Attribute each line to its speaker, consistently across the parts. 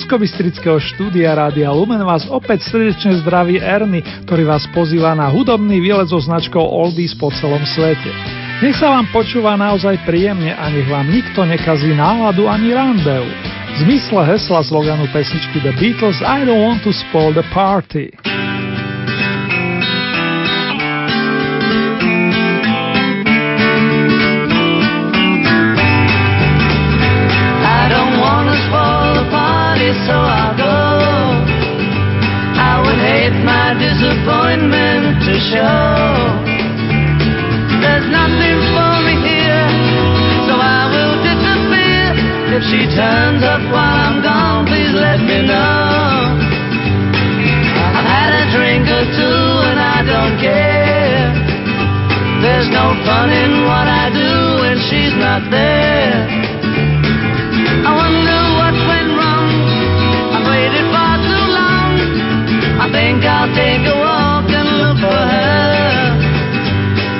Speaker 1: Bansko štúdia Rádia Lumen vás opäť srdečne zdraví Erny, ktorý vás pozýva na hudobný výlet so značkou Oldies po celom svete. Nech sa vám počúva naozaj príjemne a nech vám nikto nekazí náladu ani randeu. V zmysle hesla sloganu pesničky The Beatles I don't want to spoil the party. Disappointment to show. There's nothing for me here, so I will disappear. If she turns up while I'm gone, please let me know. I've had a drink or two and I don't care. There's no fun in what I do when she's not there. I wonder waited far too long. I think I'll take a walk and look for her.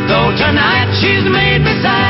Speaker 1: Though tonight she's made me sad.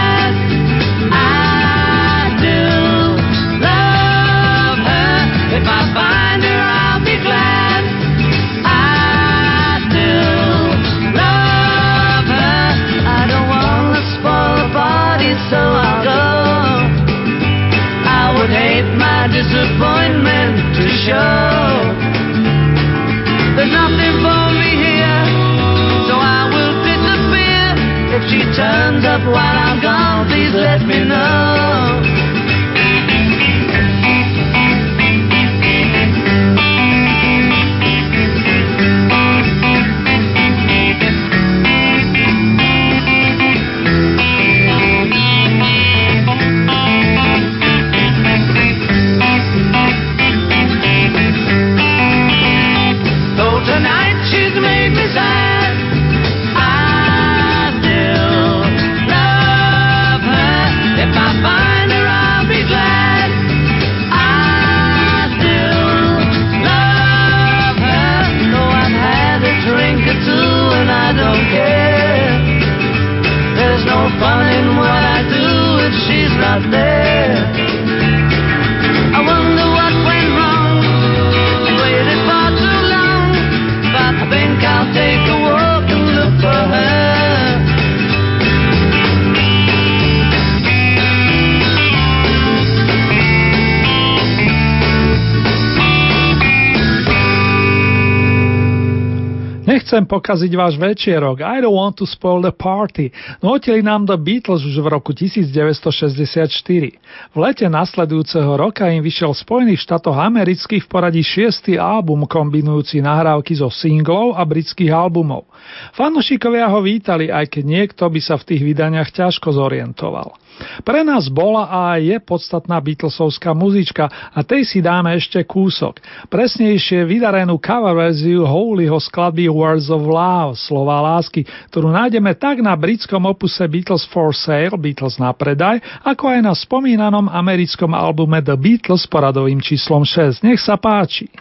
Speaker 1: Nechcem pokaziť váš večierok. I don't want to spoil the party. Notili nám do Beatles už v roku 1964. V lete nasledujúceho roka im vyšiel v Spojených štátoch amerických v poradí šiestý album kombinujúci nahrávky zo singlov a britských albumov. Fanošikovia ho vítali, aj keď niekto by sa v tých vydaniach ťažko zorientoval. Pre nás bola a je podstatná Beatlesovská muzička a tej si dáme ešte kúsok. Presnejšie vydarenú cover verziu Holyho skladby Words of Love, slova lásky, ktorú nájdeme tak na britskom opuse Beatles for Sale, Beatles na predaj, ako aj na spomínanom americkom albume The Beatles poradovým číslom 6. Nech sa páči.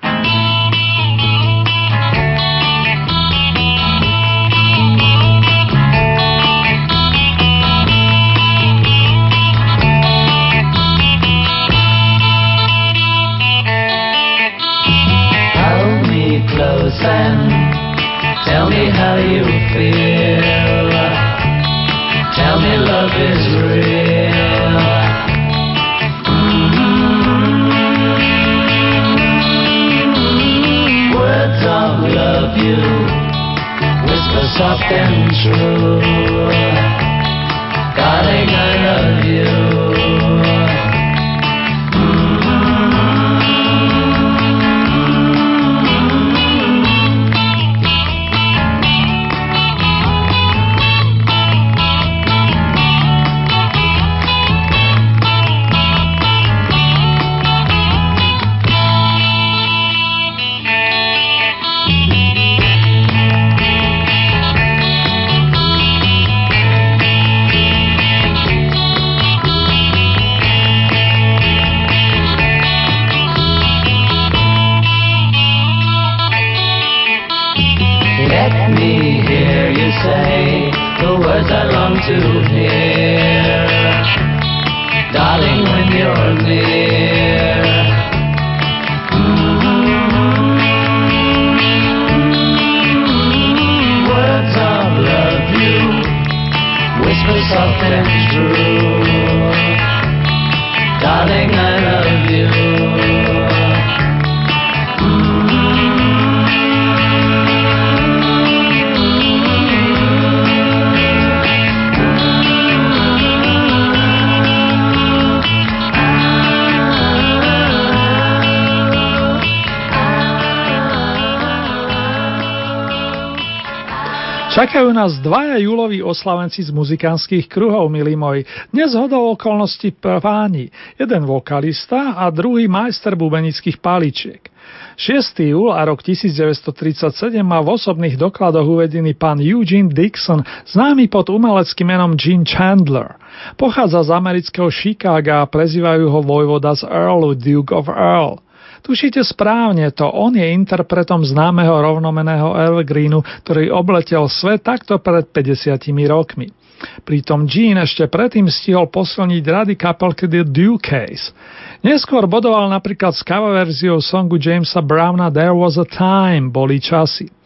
Speaker 1: close and you feel. Tell me love is real. Mm-hmm. Words of love you whisper soft and true. Darling, I love you.
Speaker 2: Čakajú nás dvaja júloví oslavenci z muzikánskych kruhov, milí moji. Dnes hodou okolností páni. Jeden vokalista a druhý majster bubenických paličiek. 6. júl a rok 1937 má v osobných dokladoch uvedený pán Eugene Dixon, známy pod umeleckým menom Gene Chandler. Pochádza z amerického Chicaga a prezývajú ho vojvoda z Earlu, Duke of Earl. Tušíte správne to, on je interpretom známeho rovnomeného Evergreenu, ktorý obletel svet takto pred 50 rokmi. Pritom Gene ešte predtým stihol posilniť rady kapelky The Dukeys. Neskôr bodoval napríklad s cover verziou songu Jamesa Browna There Was a Time, boli časy.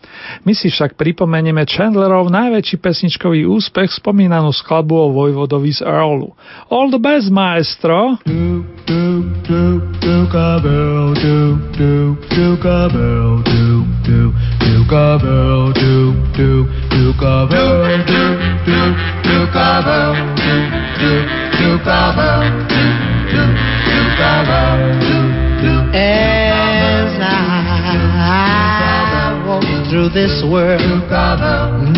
Speaker 2: My si však pripomenieme Chandlerov najväčší pesničkový úspech spomínanú skladbu o Vojvodovi z Earlu. All the best, maestro!
Speaker 3: As through this world,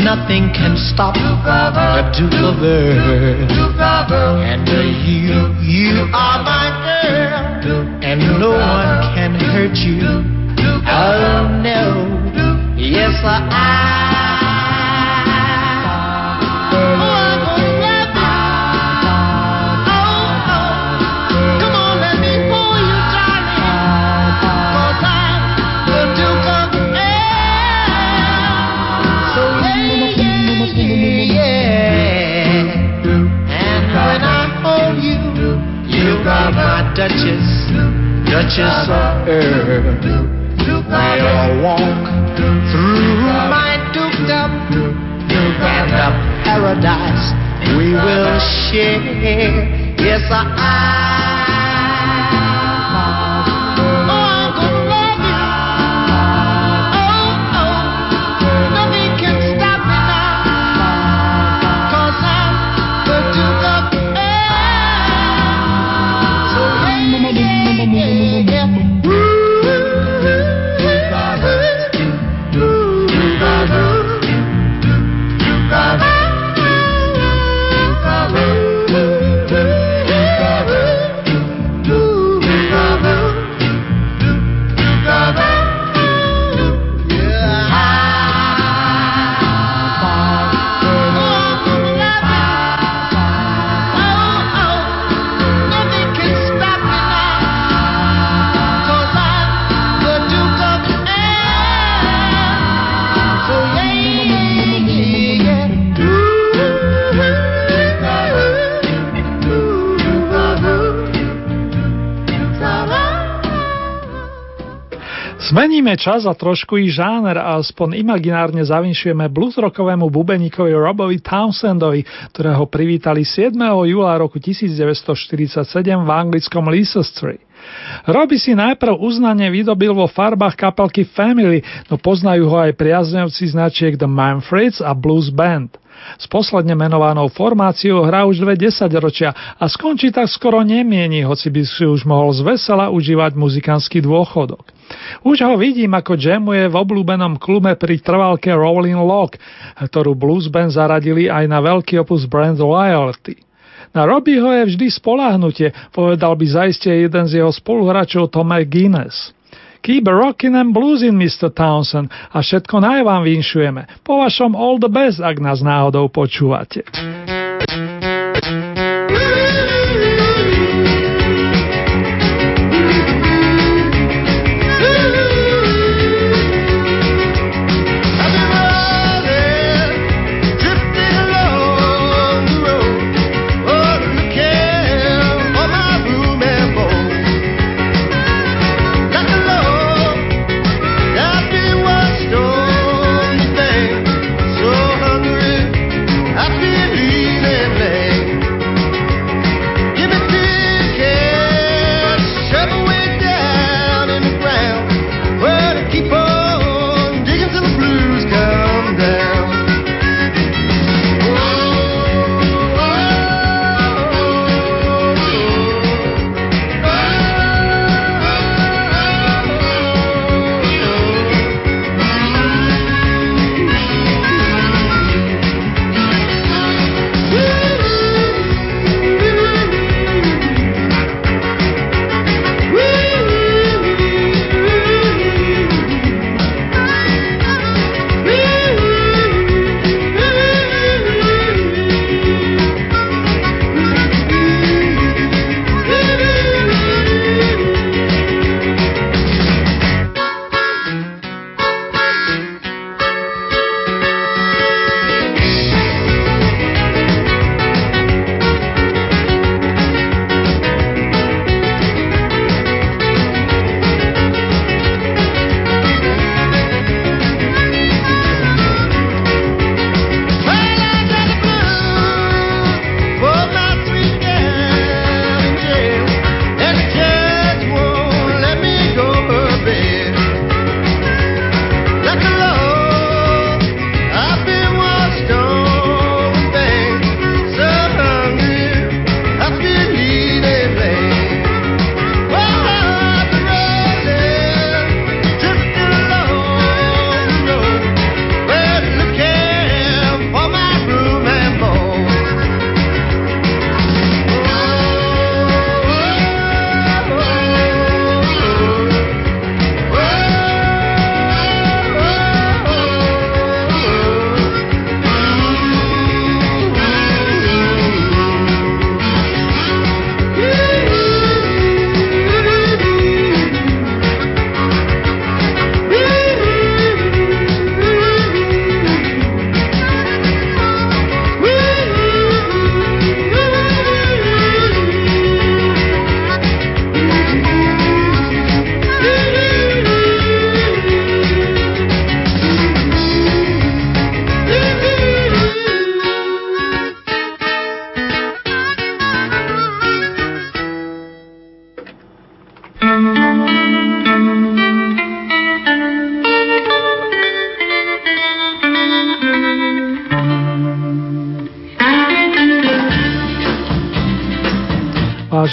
Speaker 3: nothing can stop the Duke of And you, you are my girl, and no one can hurt you. Oh no, yes I. Duchess, Duchess of Earl. We'll walk through my dukedom and the paradise we will share. Yes, I.
Speaker 2: Zmeníme čas a trošku i žáner a aspoň imaginárne zavinšujeme bluesrockovému bubeníkovi Robovi Townsendovi, ktorého privítali 7. júla roku 1947 v anglickom Leicester. Roby si najprv uznanie vydobil vo farbách kapelky Family, no poznajú ho aj priaznevci značiek The Manfreds a Blues Band. S posledne menovanou formáciou hrá už dve desaťročia a skončí tak skoro nemieni, hoci by si už mohol zvesela užívať muzikánsky dôchodok. Už ho vidím, ako jamuje v obľúbenom klube pri trvalke Rolling Lock, ktorú Blues Band zaradili aj na veľký opus Brand Loyalty. Na Robbieho je vždy spolahnutie, povedal by zaiste jeden z jeho spoluhráčov Tom Guinness. Keep rockin' and bluesin', Mr. Townsend, a všetko naj vám vinšujeme. Po vašom all the best, ak nás náhodou počúvate.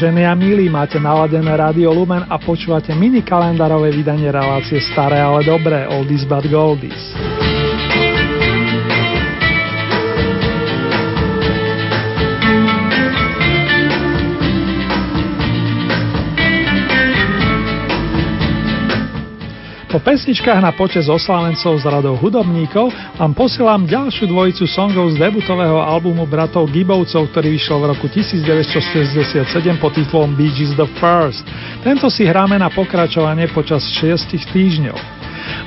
Speaker 1: Vážení a milí, máte naladené Radio Lumen a počúvate mini kalendárové vydanie relácie Staré, ale dobré, Oldies but Goldies. Po pesničkách na počes oslavencov z radou hudobníkov vám posielam ďalšiu dvojicu songov z debutového albumu bratov Gibovcov, ktorý vyšiel v roku 1967 pod titulom Bee Gees The First. Tento si hráme na pokračovanie počas 6 týždňov.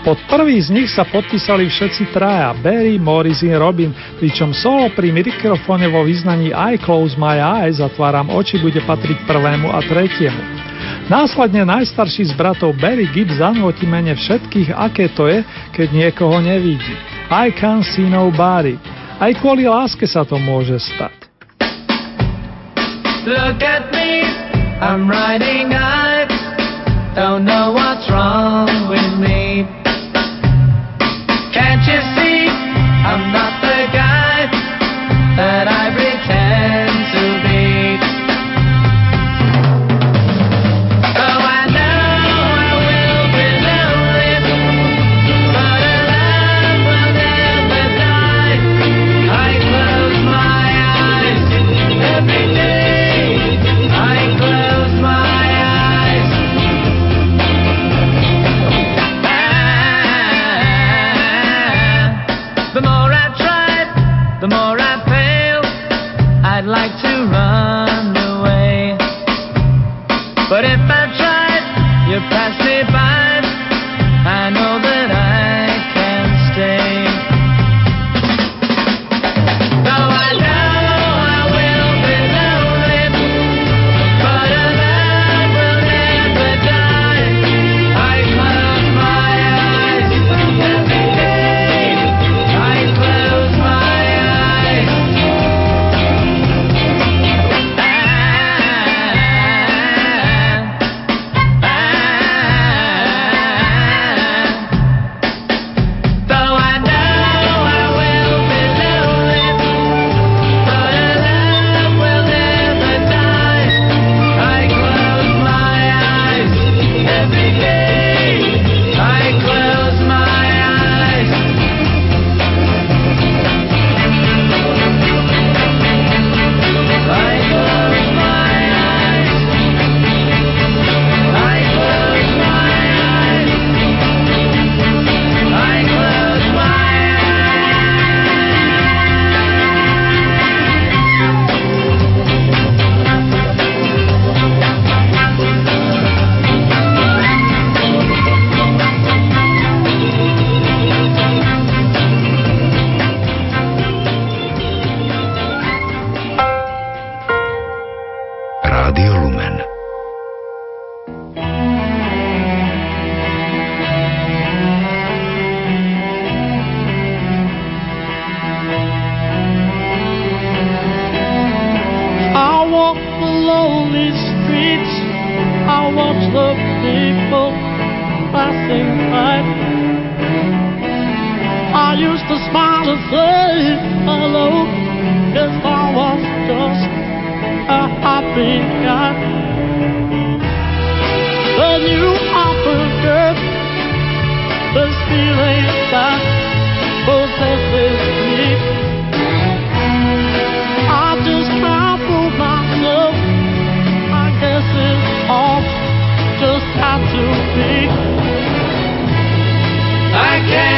Speaker 1: Pod prvý z nich sa podpísali všetci traja, Barry, Morrison, Robin, pričom solo pri mikrofóne vo význaní I Close My Eyes, zatváram oči, bude patriť prvému a tretiemu. Následne najstarší z bratov Barry Gibb zanúti mene všetkých, aké to je, keď niekoho nevidí. I can't see nobody. Aj kvôli láske sa to môže stať. Look at me, I'm riding high. Don't know what's wrong with me.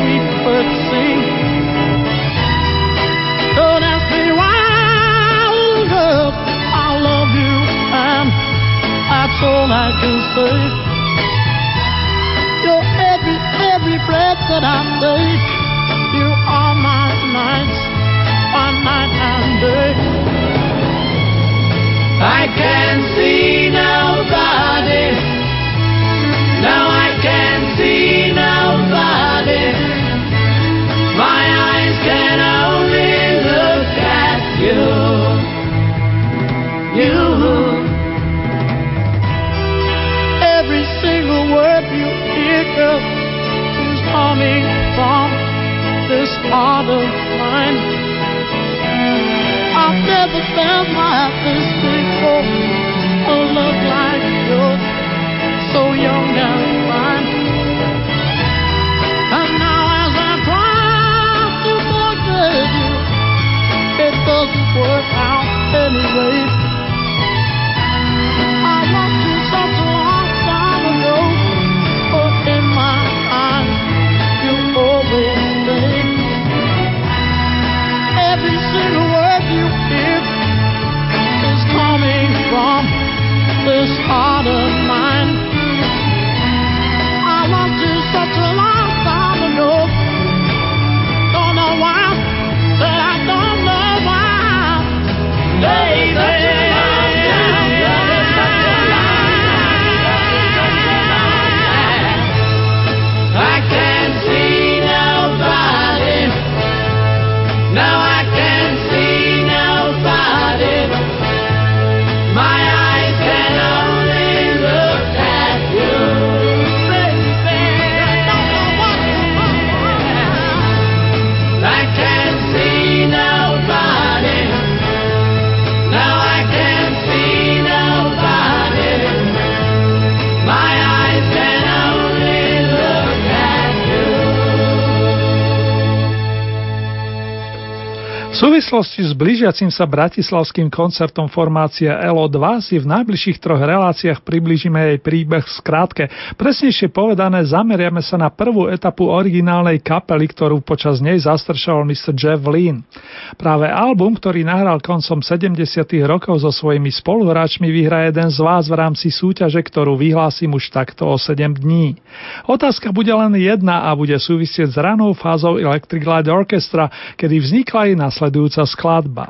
Speaker 1: sweet birds sing. Don't ask me why, oh girl, I love
Speaker 4: you, and that's all I can say. You're every, every breath that I take. Heart of mine. I've never felt like this before. A love like yours, so young and fine. And now as I try to forget you, it doesn't work out anyway.
Speaker 2: Súvislosti s blížiacim sa bratislavským koncertom formácie LO2 si v najbližších troch reláciách približíme jej príbeh v skrátke. Presnejšie povedané, zameriame sa na prvú etapu originálnej kapely, ktorú počas nej zastršoval Mr. Jeff Lynn. Práve album, ktorý nahral koncom 70. rokov so svojimi spoluhráčmi, vyhrá jeden z vás v rámci súťaže, ktorú vyhlásim už takto o 7 dní. Otázka bude len jedna a bude súvisieť s ranou fázou Electric Light Orchestra, kedy vznikla i následná nasledujúca skladba.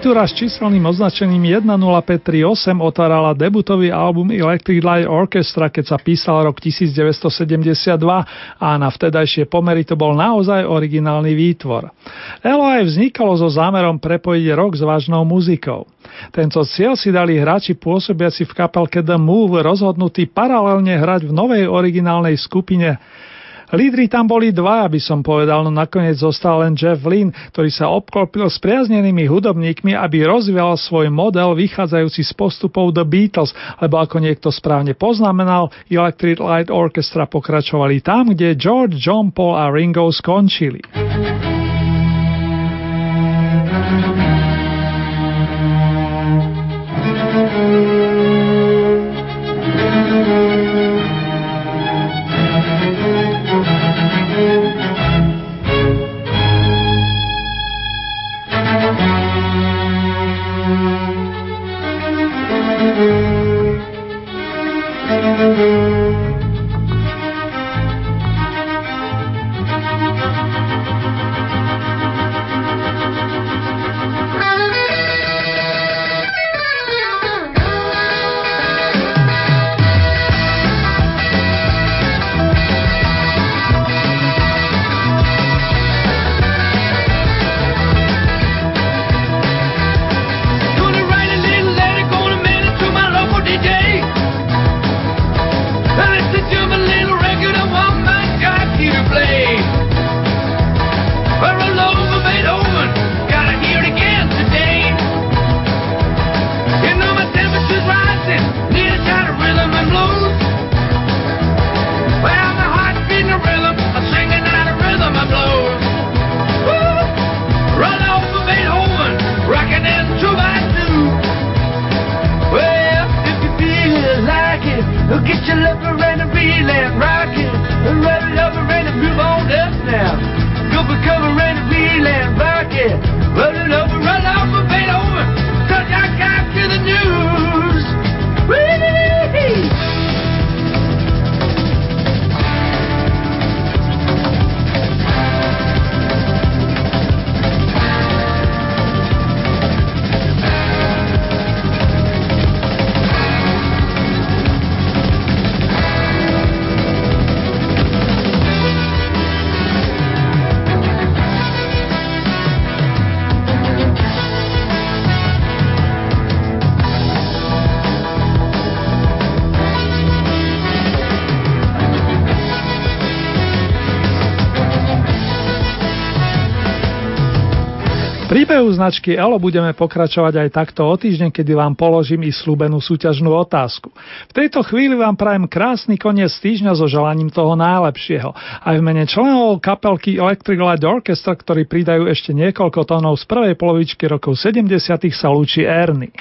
Speaker 2: Partitúra s číselným označením 10538 otvárala debutový album Electric Light Orchestra, keď sa písal rok 1972 a na vtedajšie pomery to bol naozaj originálny výtvor. LOI vznikalo so zámerom prepojiť rok s vážnou muzikou. Tento cieľ si dali hráči pôsobiaci v kapelke The Move rozhodnutí paralelne hrať v novej originálnej skupine Lídry tam boli dva, aby som povedal, no nakoniec zostal len Jeff Lynn, ktorý sa obklopil s priaznenými hudobníkmi, aby rozvíjal svoj model vychádzajúci z postupov The Beatles, lebo ako niekto správne poznamenal, Electric Light Orchestra pokračovali tam, kde George, John Paul a Ringo skončili. Príbehu značky Elo budeme pokračovať aj takto o týždeň, kedy vám položím i slúbenú súťažnú otázku. V tejto chvíli vám prajem krásny koniec týždňa so želaním toho najlepšieho. Aj v mene členov kapelky Electric Light Orchestra, ktorí pridajú ešte niekoľko tónov z prvej polovičky rokov 70. sa lúči Ernie.